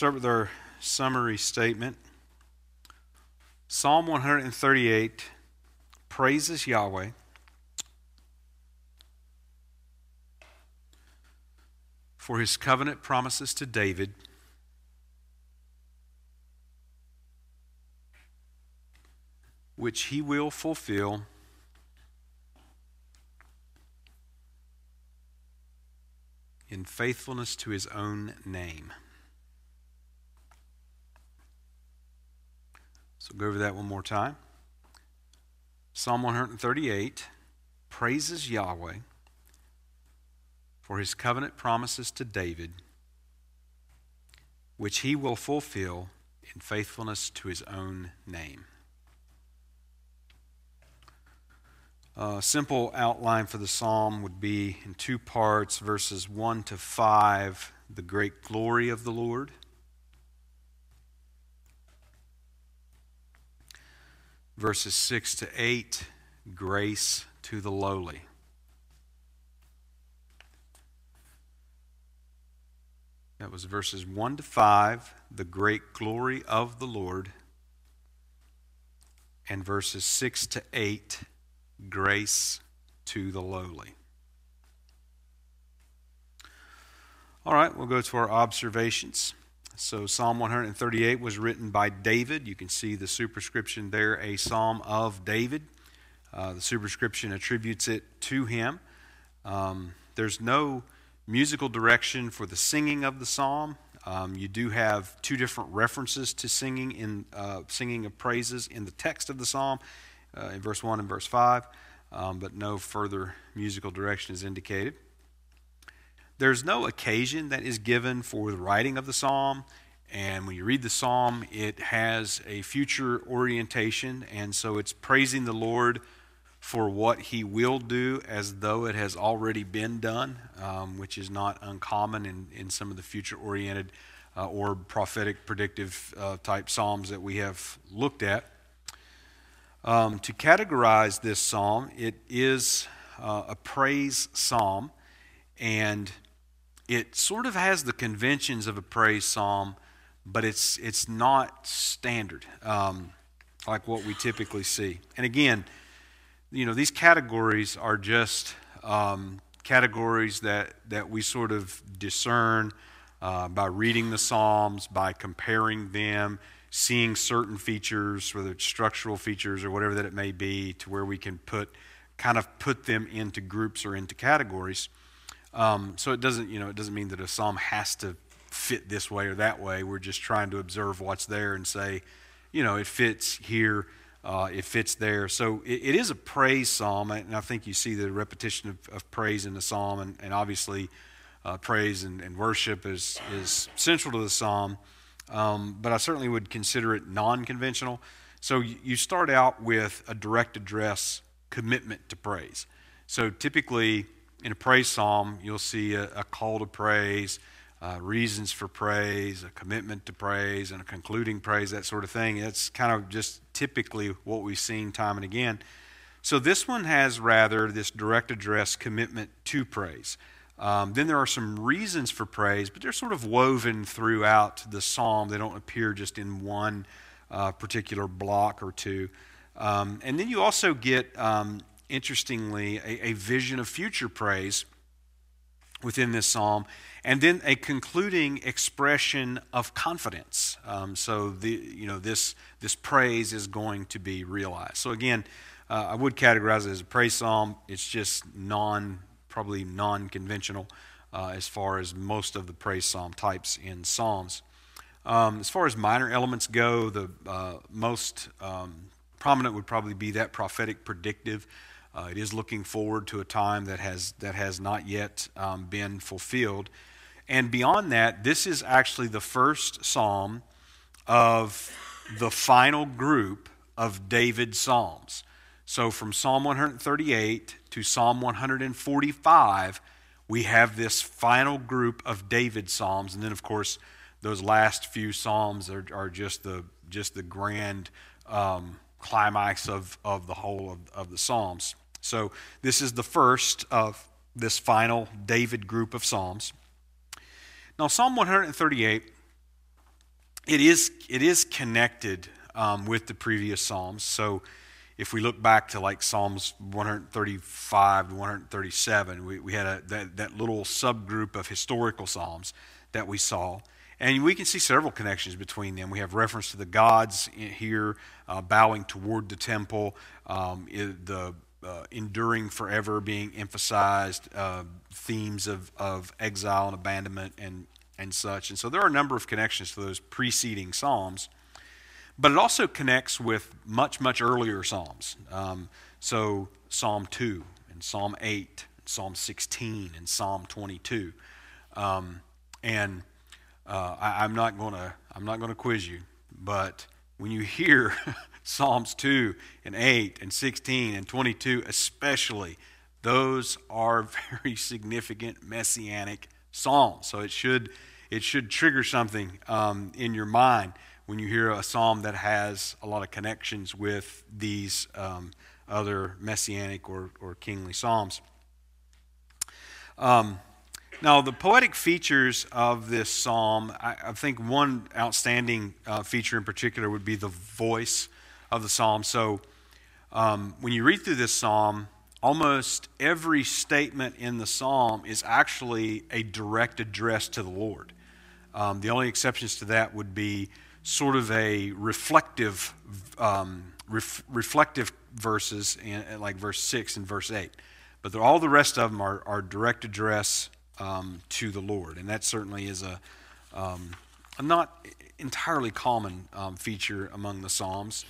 start with our summary statement. Psalm 138 praises Yahweh. For his covenant promises to David, which he will fulfill in faithfulness to his own name. So go over that one more time. Psalm 138 praises Yahweh for his covenant promises to David, which he will fulfill in faithfulness to his own name. A simple outline for the psalm would be in two parts verses 1 to 5, the great glory of the Lord. Verses 6 to 8, grace to the lowly. That was verses 1 to 5, the great glory of the Lord. And verses 6 to 8, grace to the lowly. All right, we'll go to our observations. So, Psalm 138 was written by David. You can see the superscription there, a psalm of David. Uh, the superscription attributes it to him. Um, there's no musical direction for the singing of the psalm. Um, you do have two different references to singing in uh, singing of praises in the text of the psalm, uh, in verse one and verse five, um, but no further musical direction is indicated. There's no occasion that is given for the writing of the psalm. And when you read the psalm, it has a future orientation. And so it's praising the Lord for what he will do as though it has already been done, um, which is not uncommon in, in some of the future oriented uh, or prophetic predictive uh, type psalms that we have looked at. Um, to categorize this psalm, it is uh, a praise psalm. And it sort of has the conventions of a praise psalm, but it's it's not standard um, like what we typically see. And again, you know, these categories are just um, categories that that we sort of discern uh, by reading the psalms, by comparing them, seeing certain features, whether it's structural features or whatever that it may be, to where we can put kind of put them into groups or into categories. Um, so it doesn't, you know, it doesn't mean that a psalm has to fit this way or that way. We're just trying to observe what's there and say, you know, it fits here, uh, it fits there. So it, it is a praise psalm, and I think you see the repetition of, of praise in the psalm, and, and obviously uh, praise and, and, worship is, is central to the psalm. Um, but I certainly would consider it non conventional. So you start out with a direct address commitment to praise. So typically, in a praise psalm, you'll see a, a call to praise, uh, reasons for praise, a commitment to praise, and a concluding praise, that sort of thing. That's kind of just typically what we've seen time and again. So this one has rather this direct address commitment to praise. Um, then there are some reasons for praise, but they're sort of woven throughout the psalm. They don't appear just in one uh, particular block or two. Um, and then you also get um, interestingly, a, a vision of future praise within this psalm, and then a concluding expression of confidence. Um, so the you know this this praise is going to be realized. So again, uh, I would categorize it as a praise psalm. It's just non probably non conventional uh, as far as most of the praise psalm types in psalms. Um, as far as minor elements go, the uh, most um, prominent would probably be that prophetic predictive. Uh, it is looking forward to a time that has, that has not yet um, been fulfilled. And beyond that, this is actually the first psalm of the final group of David's psalms. So from Psalm 138 to Psalm 145, we have this final group of David's psalms. And then, of course, those last few psalms are, are just the just the grand um, climax of, of the whole of, of the psalms. So this is the first of this final David group of psalms. Now Psalm 138, it is it is connected um, with the previous psalms. So if we look back to like Psalms 135 to 137, we, we had a, that, that little subgroup of historical psalms that we saw. And we can see several connections between them. We have reference to the gods here uh, bowing toward the temple, um, the uh, enduring forever being emphasized, uh, themes of, of exile and abandonment and, and such. And so there are a number of connections to those preceding Psalms. But it also connects with much, much earlier Psalms. Um, so Psalm 2 and Psalm 8, and Psalm 16 and Psalm 22. Um, and uh, I, am not going to I'm not going to quiz you, but when you hear Psalms 2 and 8 and 16 and 22 especially, those are very significant messianic psalms. So it should it should trigger something um, in your mind when you hear a psalm that has a lot of connections with these um, other messianic or, or kingly psalms. Um, now, the poetic features of this psalm, I, I think one outstanding uh, feature in particular would be the voice of the psalm. So, um, when you read through this psalm, almost every statement in the psalm is actually a direct address to the Lord. Um, the only exceptions to that would be sort of a reflective, um, ref, reflective verses, in, like verse 6 and verse 8. But all the rest of them are, are direct address um, to the Lord. And that certainly is a, um, a not entirely common um, feature among the Psalms.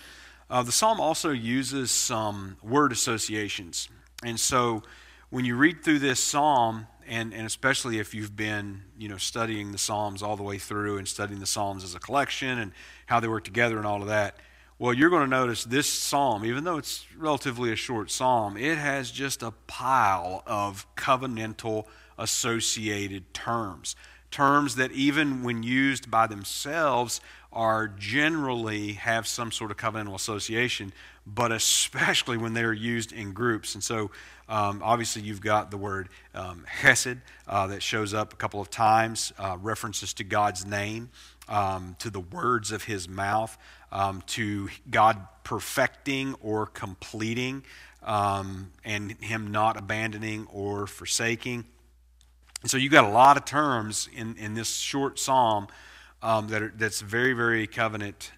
Uh, the Psalm also uses some word associations. And so when you read through this Psalm, and, and especially if you've been you know studying the psalms all the way through and studying the psalms as a collection and how they work together and all of that well you're going to notice this psalm even though it's relatively a short psalm it has just a pile of covenantal associated terms terms that even when used by themselves are generally have some sort of covenantal association but especially when they're used in groups and so um, obviously, you've got the word um, Hesed uh, that shows up a couple of times, uh, references to God's name, um, to the words of his mouth, um, to God perfecting or completing, um, and him not abandoning or forsaking. And so you've got a lot of terms in, in this short psalm um, that are, that's very, very covenant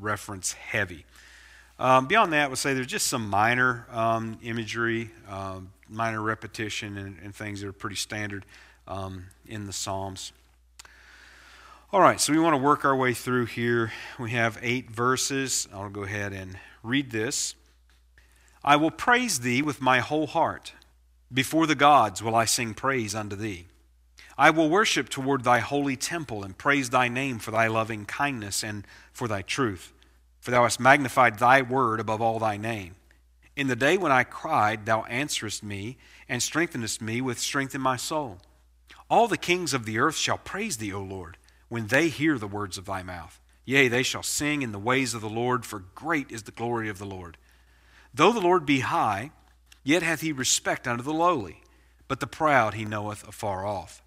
reference heavy. Um, beyond that, would say there's just some minor um, imagery, um, minor repetition, and, and, things that are pretty standard um, in the Psalms. All right, so we want to work our way through here. We have eight verses. I'll go ahead and read this. I will praise thee with my whole heart. Before the gods will I sing praise unto thee. I will worship toward thy holy temple and praise thy name for thy loving kindness and for thy truth. For thou hast magnified thy word above all thy name. In the day when I cried, thou answerest me, and strengthenest me with strength in my soul. All the kings of the earth shall praise thee, O Lord, when they hear the words of thy mouth. Yea, they shall sing in the ways of the Lord, for great is the glory of the Lord. Though the Lord be high, yet hath he respect unto the lowly, but the proud he knoweth afar off.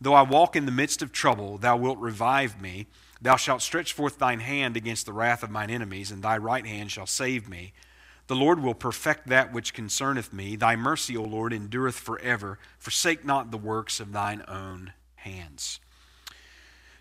Though I walk in the midst of trouble, thou wilt revive me. Thou shalt stretch forth thine hand against the wrath of mine enemies, and thy right hand shall save me. The Lord will perfect that which concerneth me. Thy mercy, O Lord, endureth forever. Forsake not the works of thine own hands.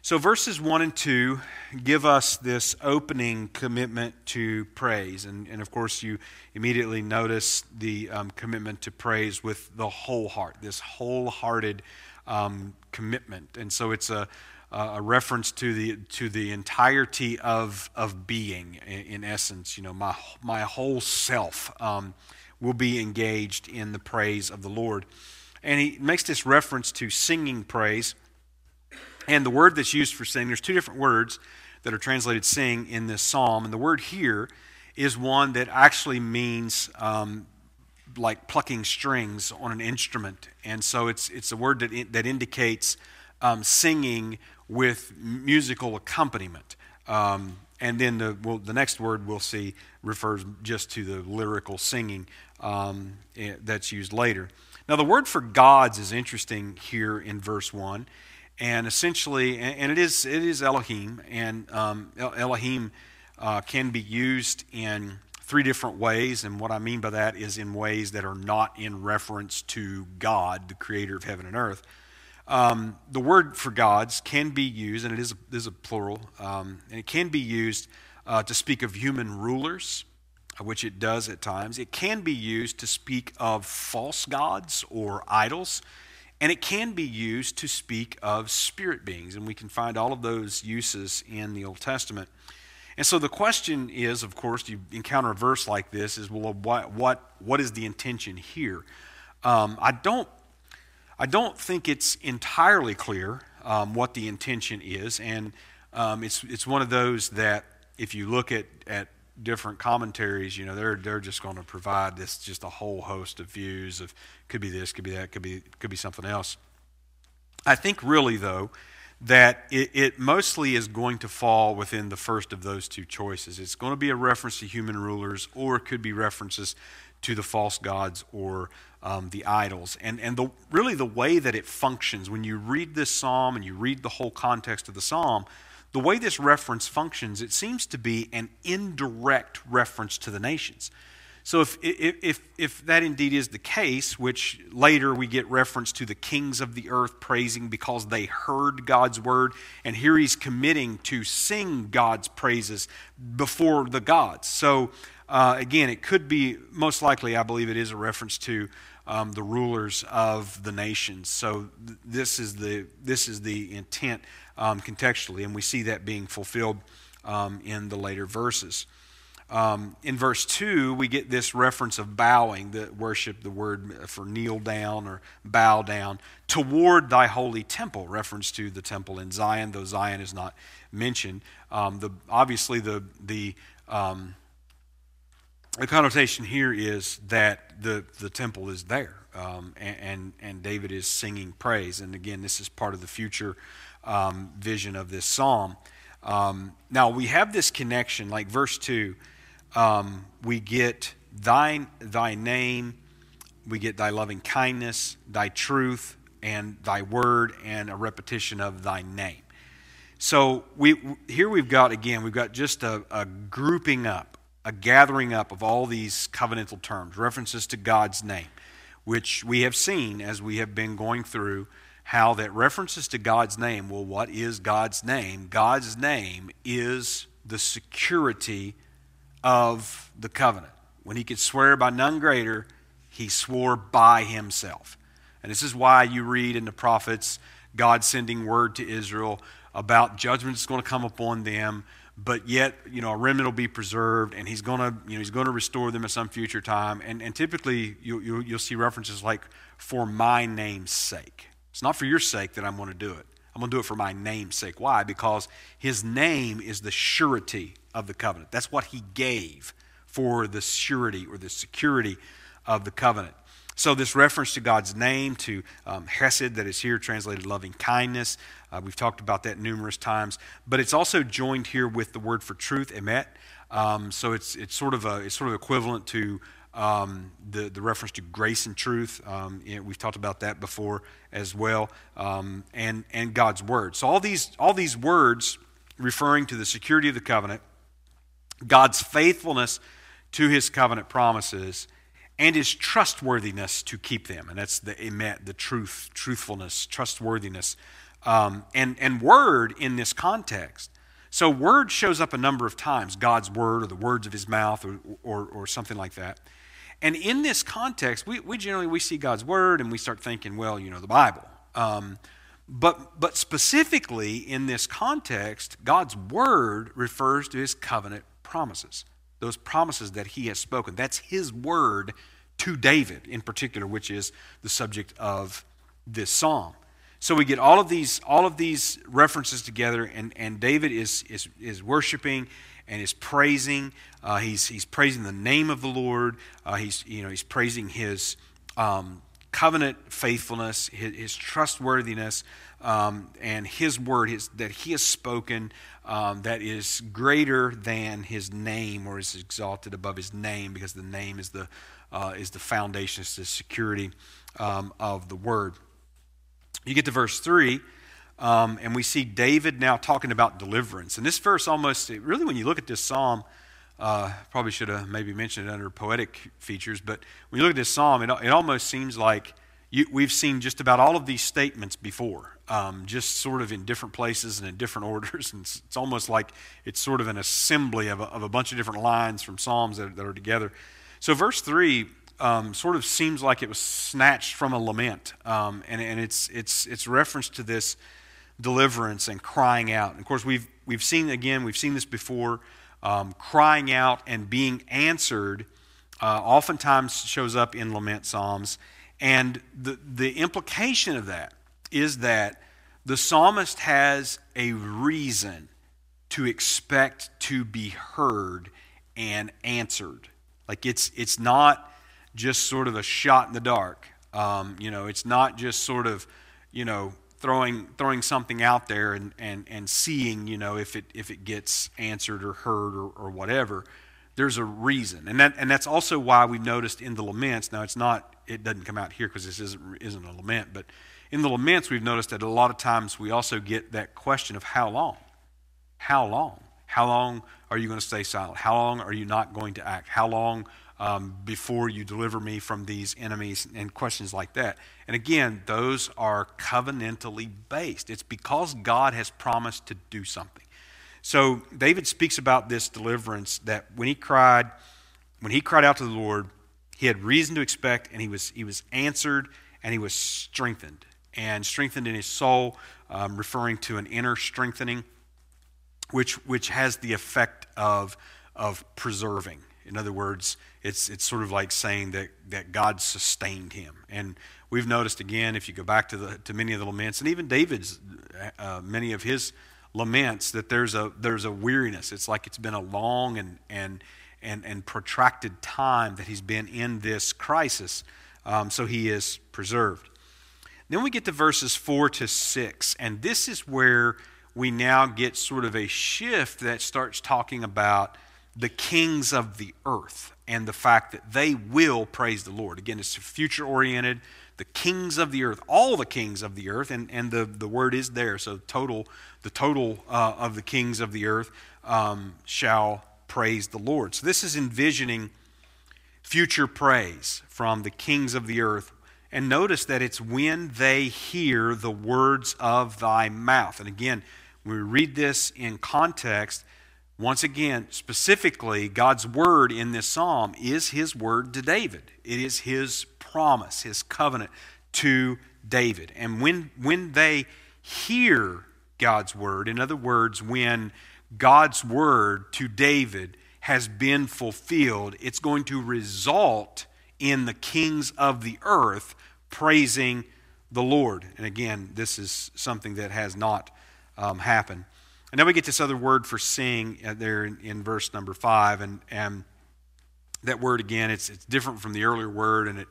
So, verses 1 and 2 give us this opening commitment to praise. And, and of course, you immediately notice the um, commitment to praise with the whole heart, this wholehearted um, commitment. And so, it's a, a reference to the to the entirety of of being in, in essence you know my my whole self um, will be engaged in the praise of the Lord. And he makes this reference to singing praise. And the word that's used for sing there's two different words that are translated sing in this psalm. And the word here is one that actually means um, like plucking strings on an instrument and so it's it's a word that that indicates um, singing with musical accompaniment. Um, and then the, well, the next word we'll see refers just to the lyrical singing um, eh, that's used later. Now, the word for gods is interesting here in verse 1. And essentially, and it is, it is Elohim, and um, Elohim uh, can be used in three different ways. And what I mean by that is in ways that are not in reference to God, the creator of heaven and earth. Um, the word for gods can be used, and it is a, is a plural, um, and it can be used uh, to speak of human rulers, uh, which it does at times. It can be used to speak of false gods or idols, and it can be used to speak of spirit beings, and we can find all of those uses in the Old Testament. And so the question is, of course, you encounter a verse like this, is well, what what what is the intention here? Um, I don't I don't think it's entirely clear um, what the intention is, and um, it's it's one of those that if you look at at different commentaries, you know, they're they're just going to provide this just a whole host of views of could be this, could be that, could be could be something else. I think really though that it, it mostly is going to fall within the first of those two choices. It's going to be a reference to human rulers, or it could be references to the false gods or um, the idols. And, and the, really, the way that it functions, when you read this psalm and you read the whole context of the psalm, the way this reference functions, it seems to be an indirect reference to the nations. So, if, if, if that indeed is the case, which later we get reference to the kings of the earth praising because they heard God's word, and here he's committing to sing God's praises before the gods. So, uh, again, it could be, most likely, I believe it is a reference to um, the rulers of the nations. So th- this is the this is the intent um, contextually, and we see that being fulfilled um, in the later verses. Um, in verse 2, we get this reference of bowing, the worship, the word for kneel down or bow down, toward thy holy temple, reference to the temple in Zion, though Zion is not mentioned. Um, the, obviously, the, the um, the connotation here is that the, the temple is there um, and, and, and, David is singing praise. And again, this is part of the future um, vision of this psalm. Um, now, we have this connection, like verse 2, um, we get thy, thy name, we get thy loving kindness, thy truth, and thy word, and a repetition of thy name. So we, here we've got, again, we've got just a, a grouping up a gathering up of all these covenantal terms, references to God's name, which we have seen as we have been going through how that references to God's name, well, what is God's name? God's name is the security of the covenant. When he could swear by none greater, he swore by himself. And this is why you read in the prophets God sending word to Israel about judgment that's going to come upon them but yet you know a remnant will be preserved and he's going to you know he's going to restore them at some future time and, and typically you, you, you'll see references like for my name's sake it's not for your sake that i'm going to do it i'm going to do it for my name's sake why because his name is the surety of the covenant that's what he gave for the surety or the security of the covenant so, this reference to God's name, to um, Hesed, that is here translated loving kindness, uh, we've talked about that numerous times. But it's also joined here with the word for truth, emet. Um, so, it's, it's, sort of a, it's sort of equivalent to um, the, the reference to grace and truth. Um, you know, we've talked about that before as well, um, and, and God's word. So, all these, all these words referring to the security of the covenant, God's faithfulness to his covenant promises and his trustworthiness to keep them. And that's the emet, the truth, truthfulness, trustworthiness. Um, and, and word in this context. So word shows up a number of times, God's word or the words of his mouth or, or, or something like that. And in this context, we, we generally we see God's word and we start thinking, well, you know, the Bible. Um, but, but specifically in this context, God's word refers to his covenant promises those promises that he has spoken. That's his word to David in particular, which is the subject of this psalm. So we get all of these, all of these references together, and, and David is, is, is worshiping and is praising. Uh, he's, he's praising the name of the Lord. Uh, he's, you know, he's praising his um, covenant faithfulness, his, his trustworthiness, um, and his word his, that he has spoken um, that is greater than his name or is exalted above his name because the name is the, uh, is the foundation, it's the security um, of the word. You get to verse 3. Um, and we see David now talking about deliverance. And this verse almost, really, when you look at this psalm, uh, probably should have maybe mentioned it under poetic features, but when you look at this psalm, it, it almost seems like you, we've seen just about all of these statements before, um, just sort of in different places and in different orders. And it's, it's almost like it's sort of an assembly of a, of a bunch of different lines from Psalms that, that are together. So, verse 3 um, sort of seems like it was snatched from a lament, um, and, and it's, it's, it's reference to this deliverance and crying out. And of course, we've, we've seen, again, we've seen this before um, crying out and being answered uh, oftentimes shows up in lament psalms. And the, the implication of that is that the psalmist has a reason to expect to be heard and answered. Like it's, it's not just sort of a shot in the dark. Um, you know, it's not just sort of, you know, throwing throwing something out there and, and, and seeing you know if it if it gets answered or heard or, or whatever there's a reason. And that and that's also why we've noticed in the laments now it's not it doesn't come out here because this isn't isn't a lament but in the laments we've noticed that a lot of times we also get that question of how long? How long? How long are you going to stay silent? How long are you not going to act? How long um, before you deliver me from these enemies and questions like that. And again, those are covenantally based. It's because God has promised to do something. So David speaks about this deliverance that when he cried, when he cried out to the Lord, he had reason to expect, and he was he was answered, and he was strengthened, and strengthened in his soul, um, referring to an inner strengthening, which which has the effect of of preserving. In other words, it's, it's sort of like saying that, that God sustained him. And we've noticed again, if you go back to, the, to many of the laments, and even David's, uh, many of his laments, that there's a, there's a weariness. It's like it's been a long and, and, and, and protracted time that he's been in this crisis. Um, so he is preserved. Then we get to verses 4 to 6, and this is where we now get sort of a shift that starts talking about the kings of the earth and the fact that they will praise the Lord. Again, it's future oriented. The kings of the earth, all the kings of the earth, and, and the, the word is there. So total, the total uh, of the kings of the earth um, shall praise the Lord. So this is envisioning future praise from the kings of the earth. And notice that it's when they hear the words of thy mouth. And again, when we read this in context, once again, specifically, God's word in this psalm is his word to David. It is his promise, his covenant to David. And when, when they hear God's word, in other words, when God's word to David has been fulfilled, it's going to result in the kings of the earth praising the Lord. And again, this is something that has not um, happened. And then we get this other word for sing uh, there in, in verse number five. And, and that word, again, it's, it's different from the earlier word, and it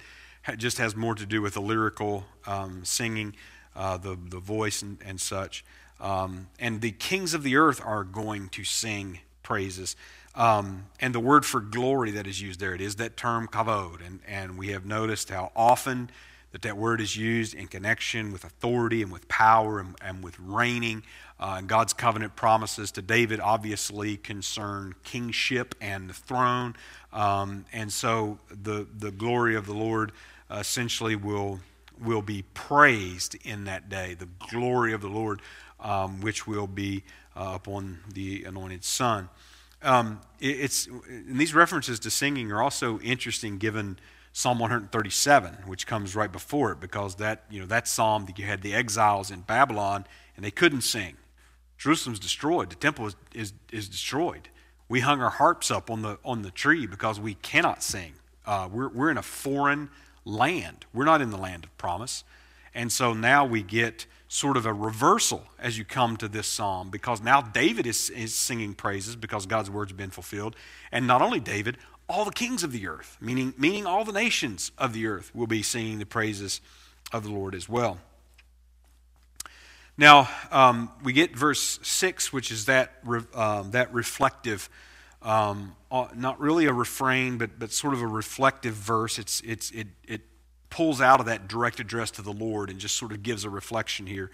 just has more to do with the lyrical um, singing, uh, the, the voice, and, and such. Um, and the kings of the earth are going to sing praises. Um, and the word for glory that is used there, it is that term kavod. And, and we have noticed how often that that word is used in connection with authority and with power and, and with reigning. Uh, God's covenant promises to David obviously concern kingship and the throne. Um, and so the, the glory of the Lord uh, essentially will, will be praised in that day. The glory of the Lord, um, which will be uh, upon the anointed Son. Um, it, it's, and these references to singing are also interesting given Psalm 137, which comes right before it, because that, you know, that psalm that you had the exiles in Babylon and they couldn't sing. Jerusalem's destroyed. The temple is, is, is destroyed. We hung our harps up on the, on the tree because we cannot sing. Uh, we're, we're in a foreign land. We're not in the land of promise. And so now we get sort of a reversal as you come to this psalm because now David is, is singing praises because God's words been fulfilled. And not only David, all the kings of the earth, meaning, meaning all the nations of the earth will be singing the praises of the Lord as well. Now, um, we get verse 6, which is that, um, that reflective, um, uh, not really a refrain, but, but sort of a reflective verse. It's, it's, it, it pulls out of that direct address to the Lord and just sort of gives a reflection here.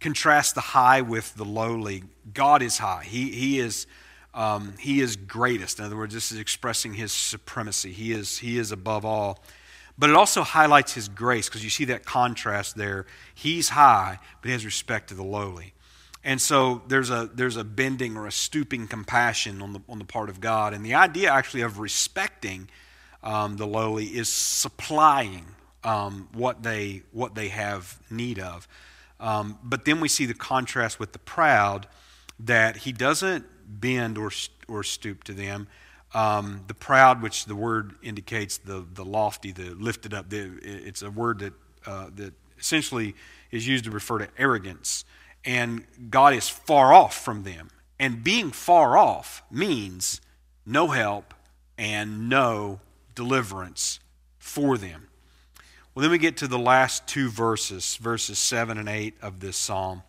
Contrast the high with the lowly. God is high. He, he, is, um, he is greatest. In other words, this is expressing his supremacy. He is, he is above all. But it also highlights his grace because you see that contrast there. He's high, but he has respect to the lowly. And so there's a, there's a bending or a stooping compassion on the, on the part of God. And the idea actually of respecting um, the lowly is supplying um, what, they, what they have need of. Um, but then we see the contrast with the proud that he doesn't bend or, or stoop to them. Um, the proud, which the word indicates the, the lofty, the lifted up, the, it's a word that, uh, that essentially is used to refer to arrogance. And God is far off from them. And being far off means no help and no deliverance for them. Well, then we get to the last two verses, verses 7 and 8 of this psalm.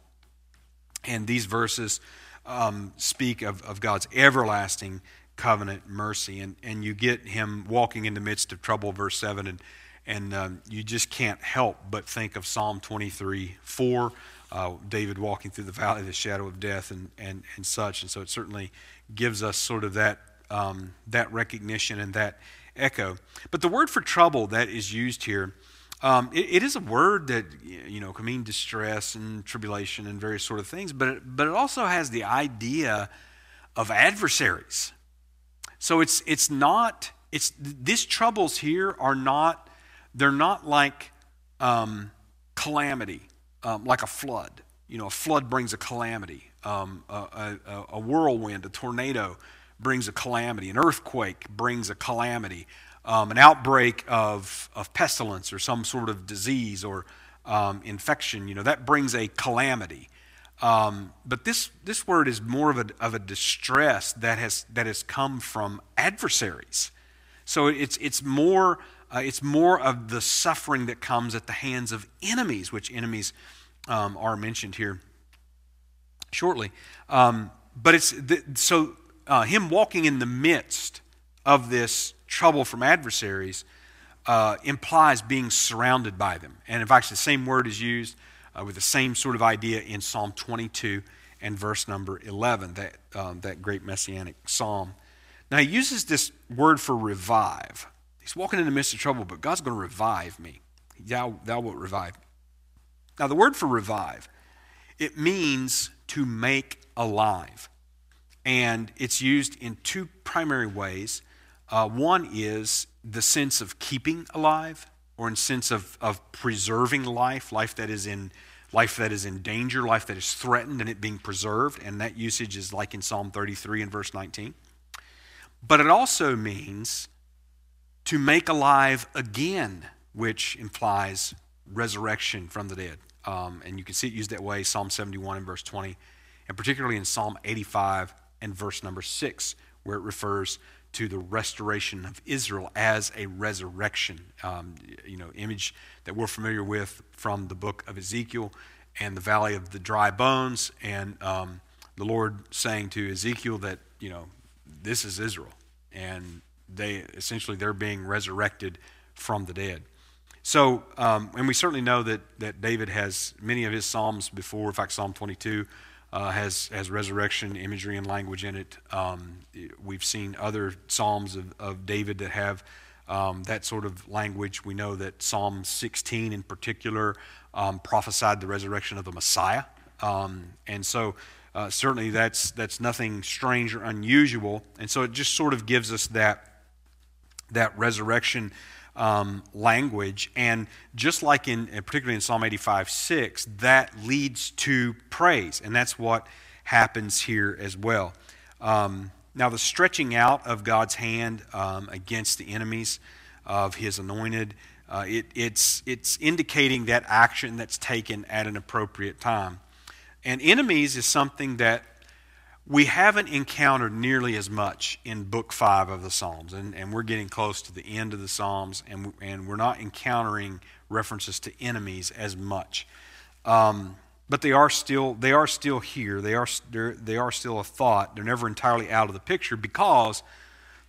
And these verses um, speak of, of God's everlasting covenant mercy. And, and you get him walking in the midst of trouble, verse 7, and, and um, you just can't help but think of Psalm 23 4, uh, David walking through the valley of the shadow of death and, and, and such. And so it certainly gives us sort of that, um, that recognition and that echo. But the word for trouble that is used here. Um, it, it is a word that you know can mean distress and tribulation and various sort of things, but it, but it also has the idea of adversaries. So it's it's not it's these troubles here are not they're not like um, calamity, um, like a flood. You know, a flood brings a calamity. Um, a, a, a, whirlwind, a tornado brings a calamity. An earthquake brings a calamity. Um, an outbreak of, of pestilence or some sort of disease or um, infection, you know, that brings a calamity. Um, but this, this word is more of a, of a distress that has, that has come from adversaries. So it's, it's, more, uh, it's more of the suffering that comes at the hands of enemies, which enemies um, are mentioned here shortly. Um, but it's the, so uh, him walking in the midst of this trouble from adversaries uh, implies being surrounded by them. And in fact, the same word is used uh, with the same sort of idea in Psalm 22 and verse number 11, that, um, that great messianic psalm. Now, he uses this word for revive. He's walking in the midst of trouble, but God's going to revive me. Thou, thou wilt revive me. Now, the word for revive, it means to make alive. And it's used in two primary ways. Uh, one is the sense of keeping alive, or in sense of, of preserving life, life that is in life that is in danger, life that is threatened, and it being preserved. And that usage is like in Psalm 33 and verse 19. But it also means to make alive again, which implies resurrection from the dead. Um, and you can see it used that way, Psalm 71 and verse 20, and particularly in Psalm 85 and verse number 6, where it refers to the restoration of Israel as a resurrection, um, you know, image that we're familiar with from the book of Ezekiel and the valley of the dry bones, and um, the Lord saying to Ezekiel that you know this is Israel, and they essentially they're being resurrected from the dead. So, um, and we certainly know that that David has many of his psalms before. In fact, Psalm 22 uh, has has resurrection imagery and language in it. Um, we've seen other psalms of, of David that have um, that sort of language. We know that Psalm 16 in particular um, prophesied the resurrection of the Messiah, um, and so. Uh, certainly, that's that's nothing strange or unusual, and so it just sort of gives us that that resurrection um, language. And just like in, particularly in Psalm 85 6, that leads to praise. And that's what happens here as well. Um, now, the stretching out of God's hand um, against the enemies of his anointed, uh, it, it's, it's indicating that action that's taken at an appropriate time. And enemies is something that we haven't encountered nearly as much in book five of the Psalms, and, and we're getting close to the end of the Psalms, and, and we're not encountering references to enemies as much. Um, but they are still they are still here. They are they are still a thought. They're never entirely out of the picture because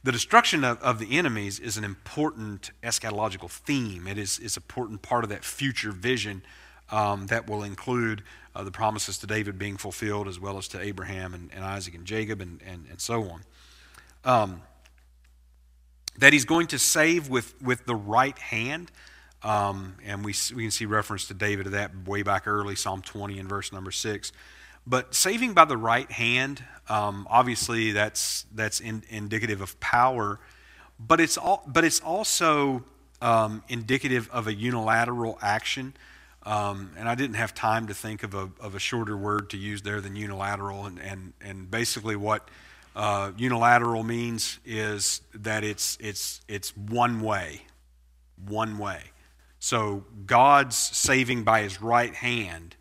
the destruction of, of the enemies is an important eschatological theme. It is an important part of that future vision um, that will include uh, the promises to David being fulfilled as well as to Abraham and, and Isaac and Jacob and, and, and so on. Um, that he's going to save with, with the right hand. Um, and we, we can see reference to David of that way back early, Psalm 20 and verse number 6. But saving by the right hand, um, obviously that's, that's in, indicative of power, but it's, all, but it's also um, indicative of a unilateral action. Um, and I didn't have time to think of a, of a shorter word to use there than unilateral. And, and, and basically, what uh, unilateral means is that it's, it's, it's one way. One way. So God's saving by his right hand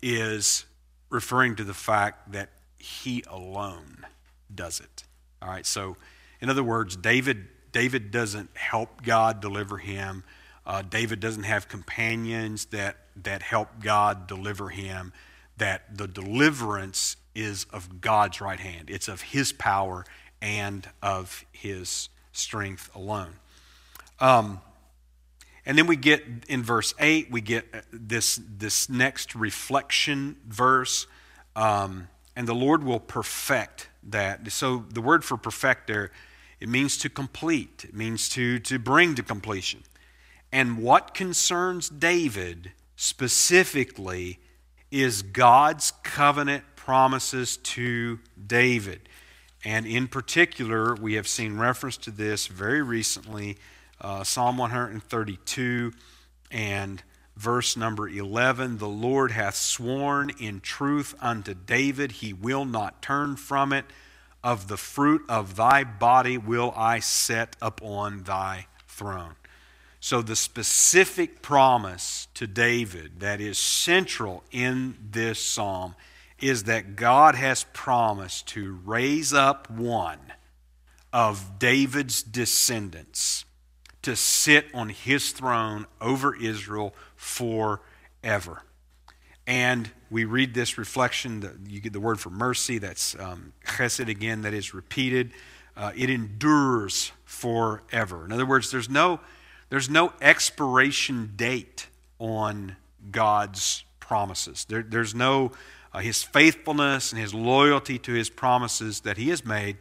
is referring to the fact that he alone does it. All right, so in other words, David, David doesn't help God deliver him. Uh, David doesn't have companions that, that help God deliver him, that the deliverance is of God's right hand. It's of his power and of his strength alone. Um, and then we get in verse 8, we get this, this next reflection verse. Um, and the Lord will perfect that. So the word for perfect there, it means to complete, it means to, to bring to completion. And what concerns David specifically is God's covenant promises to David. And in particular, we have seen reference to this very recently uh, Psalm 132 and verse number 11 The Lord hath sworn in truth unto David, he will not turn from it. Of the fruit of thy body will I set upon thy throne. So, the specific promise to David that is central in this psalm is that God has promised to raise up one of David's descendants to sit on his throne over Israel forever. And we read this reflection, you get the word for mercy, that's um, chesed again, that is repeated. Uh, it endures forever. In other words, there's no there's no expiration date on God's promises. There, there's no, uh, his faithfulness and his loyalty to his promises that he has made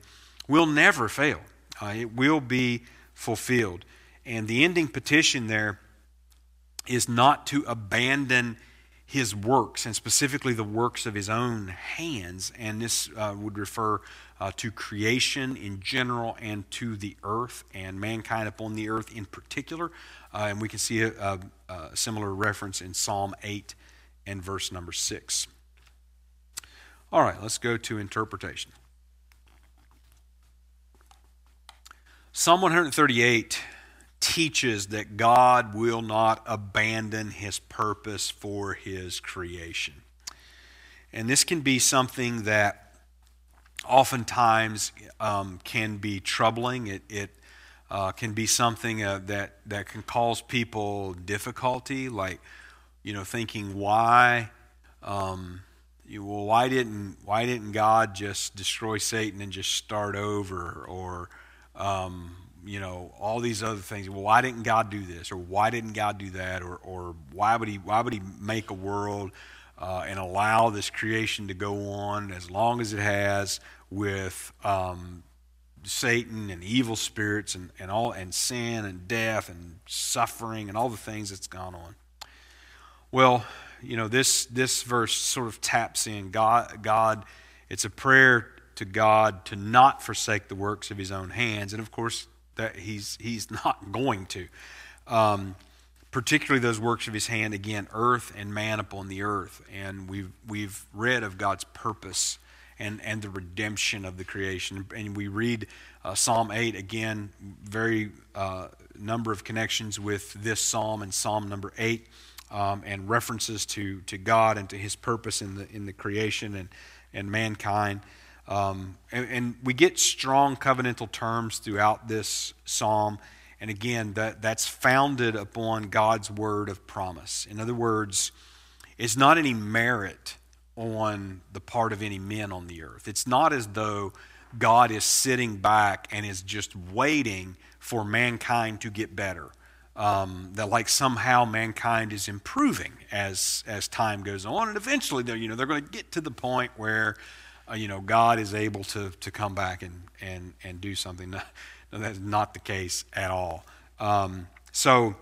will never fail. Uh, it will be fulfilled. And the ending petition there is not to abandon his works, and specifically the works of his own hands. And this uh, would refer uh, to creation in general and to the earth and mankind upon the earth in particular. Uh, and we can see a, a, a, similar reference in Psalm 8 and verse number 6. All right, let's go to interpretation. Psalm 138 teaches that God will not abandon his purpose for his creation. And this can be something that oftentimes um, can be troubling. It, it uh, can be something uh, that, that can cause people difficulty, like, you know, thinking, why? Um, you, well, why didn't why didn't God just destroy Satan and just start over, or um, you know, all these other things. Well, why didn't God do this, or why didn't God do that, or, or why would he why would he make a world uh, and allow this creation to go on as long as it has with um, Satan and evil spirits and, and all and sin and death and suffering and all the things that's gone on. Well, you know this this verse sort of taps in God. God, it's a prayer to God to not forsake the works of His own hands, and of course that he's, he's not going to. Um, particularly those works of his hand, again, earth and man upon the earth. And we've, we've read of God's purpose and, and the redemption of the creation. And we read uh, Psalm 8, again, very uh, number of connections with this psalm and Psalm number 8, um, and references to, to God and to his purpose in the, in the creation and, and mankind. Um, and, and, we get strong covenantal terms throughout this psalm. And again, that, that's founded upon God's word of promise. In other words, it's not any merit on the part of any men on the earth. It's not as though God is sitting back and is just waiting for mankind to get better. Um, that like somehow mankind is improving as as time goes on, and eventually you know they're going to get to the point where uh, you know God is able to to come back and and and do something. No, that's not the case at all. Um, so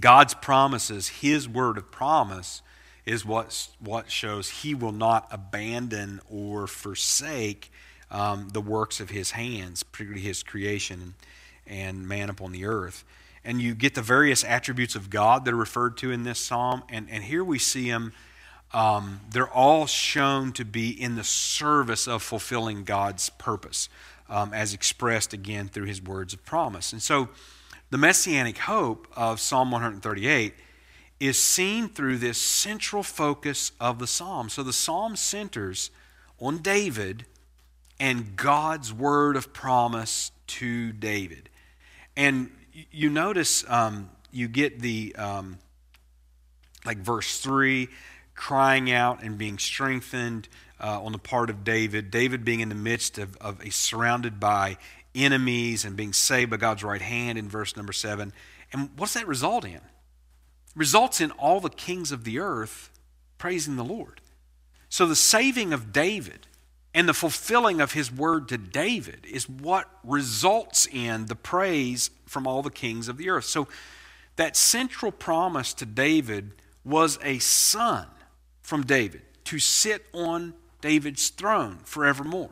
God's promises, His word of promise, is what what shows He will not abandon or forsake um, the works of His hands, particularly His creation and man upon the earth and you get the various attributes of God that are referred to in this psalm. And, and here we see them, um, they're all shown to be in the service of fulfilling God's purpose, um, as expressed again through his words of promise. And so the messianic hope of Psalm 138 is seen through this central focus of the psalm. So the psalm centers on David and God's word of promise to David. And you notice um, you get the, um, like verse 3, crying out and being strengthened uh, on the part of David. David being in the midst of, of a surrounded by enemies and being saved by God's right hand in verse number 7. And what's that result in? Results in all the kings of the earth praising the Lord. So the saving of David and the fulfilling of his word to David is what results in the praise from all the kings of the earth. So that central promise to David was a son from David to sit on David's throne forevermore.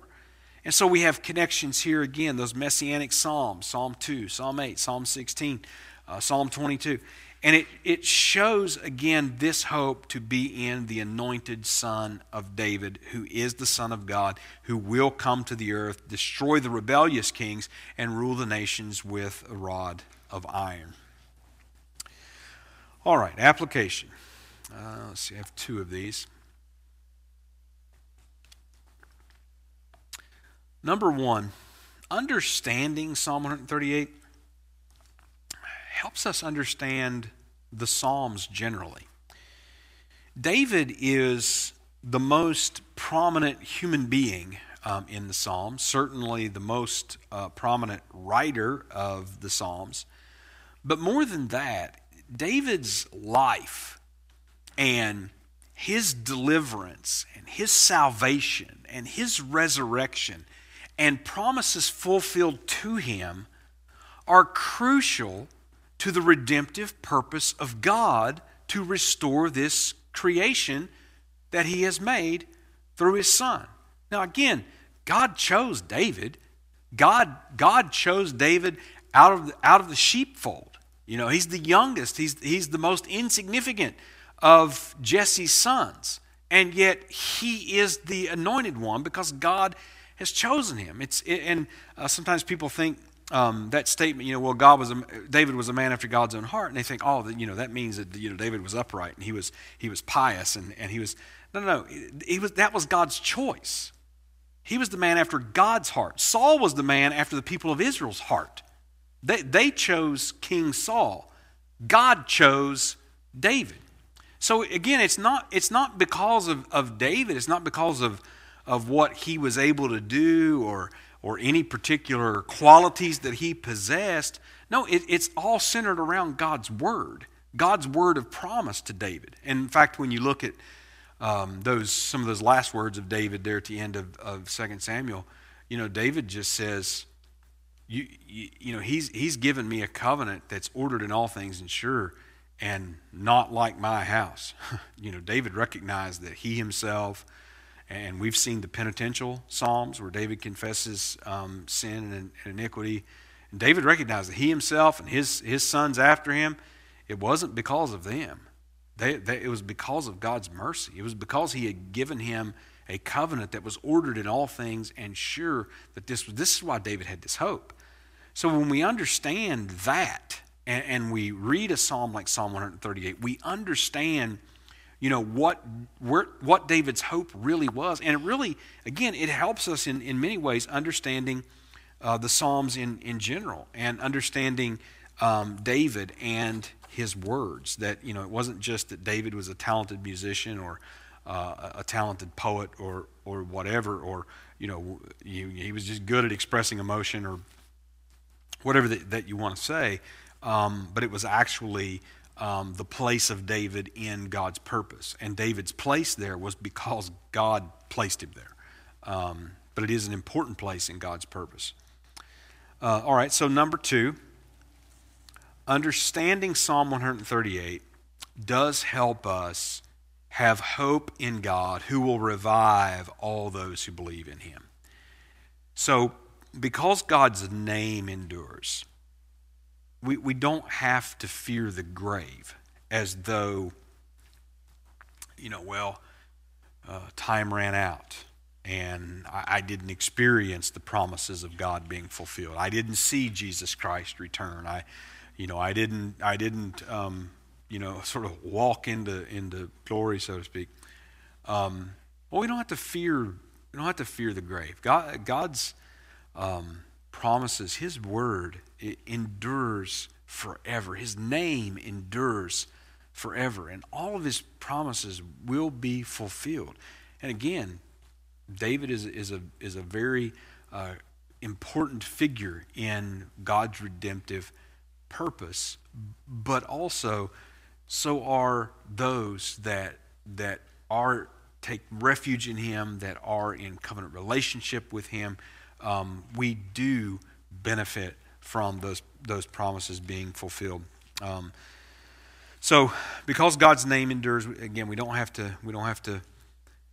And so we have connections here again, those messianic psalms Psalm 2, Psalm 8, Psalm 16, uh, Psalm 22. And it, it shows again this hope to be in the anointed Son of David, who is the Son of God, who will come to the earth, destroy the rebellious kings, and rule the nations with a rod of iron. All right, application. Uh, let's see, I have two of these. Number one, understanding Psalm 138 helps us understand the Psalms generally. David is the most prominent human being um, in the Psalms, certainly the most uh, prominent writer of the Psalms. But more than that, David's life and his deliverance and his salvation and his resurrection and promises fulfilled to him are crucial to the redemptive purpose of God to restore this creation that He has made through His Son. Now, again, God chose David. God, God chose David out of, the, out of the sheepfold. You know, he's the youngest, he's, he's the most insignificant of Jesse's sons. And yet, he is the anointed one because God has chosen him. It's, and uh, sometimes people think, um, that statement, you know, well, God was a, David was a man after God's own heart, and they think, oh, you know, that means that you know David was upright and he was he was pious and, and he was no, no, no, he was that was God's choice. He was the man after God's heart. Saul was the man after the people of Israel's heart. They they chose King Saul. God chose David. So again, it's not it's not because of, of David. It's not because of of what he was able to do or or any particular qualities that he possessed. No, it, it's all centered around God's word, God's word of promise to David. And in fact, when you look at um, those some of those last words of David there at the end of, of 2 Samuel, you know, David just says, you, you, you know, he's, he's given me a covenant that's ordered in all things and sure and not like my house. you know, David recognized that he himself and we've seen the penitential Psalms where David confesses um, sin and, and iniquity. And David recognized that he himself and his, his sons after him, it wasn't because of them. They, they, it was because of God's mercy. It was because he had given him a covenant that was ordered in all things and sure that this, was this is why David had this hope. So when we understand that and, and we read a psalm like Psalm 138, we understand you know, what, where, what David's hope really was. And it really, again, it helps us in, in many ways understanding uh, the Psalms in, in general and understanding um, David and his words. That, you know, it wasn't just that David was a talented musician or uh, a talented poet or, or whatever, or, you know, he, was just good at expressing emotion or whatever that, that you want to say. Um, but it was actually um, the place of David in God's purpose. And David's place there was because God placed him there. Um, but it is an important place in God's purpose. Uh, all right, so number two, understanding Psalm 138 does help us have hope in God who will revive all those who believe in him. So, because God's name endures, we, we don't have to fear the grave as though, you know, well, uh, time ran out and I, I, didn't experience the promises of God being fulfilled. I didn't see Jesus Christ return. I, you know, I didn't, I didn't, um, you know, sort of walk into into glory, so to speak. Um, well, we don't have to fear. We don't have to fear the grave. God, God's um, promises, His word endures forever. His name endures forever. And all of his promises will be fulfilled. And again, David is, is, a, is a very uh, important figure in God's redemptive purpose, but also so are those that, that are take refuge in him, that are in covenant relationship with him. Um, we do benefit from those, those promises being fulfilled. Um, so, because God's name endures, again, we don't have to we don't have to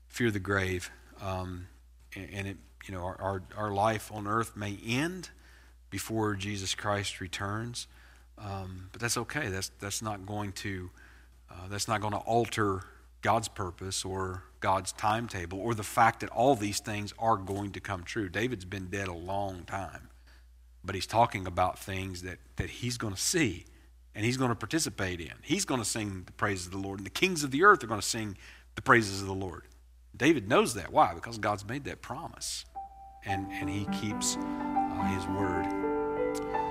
fear the grave, um, and it you know our, our, our life on earth may end before Jesus Christ returns, um, but that's okay. That's that's not going to uh, that's not going to alter God's purpose or God's timetable or the fact that all these things are going to come true. David's been dead a long time but he's talking about things that, that he's going to see and he's going to participate in. He's going to sing the praises of the Lord, and the kings of the earth are going to sing the praises of the Lord. David knows that. Why? Because God's made that promise, and, and he keeps uh, his word.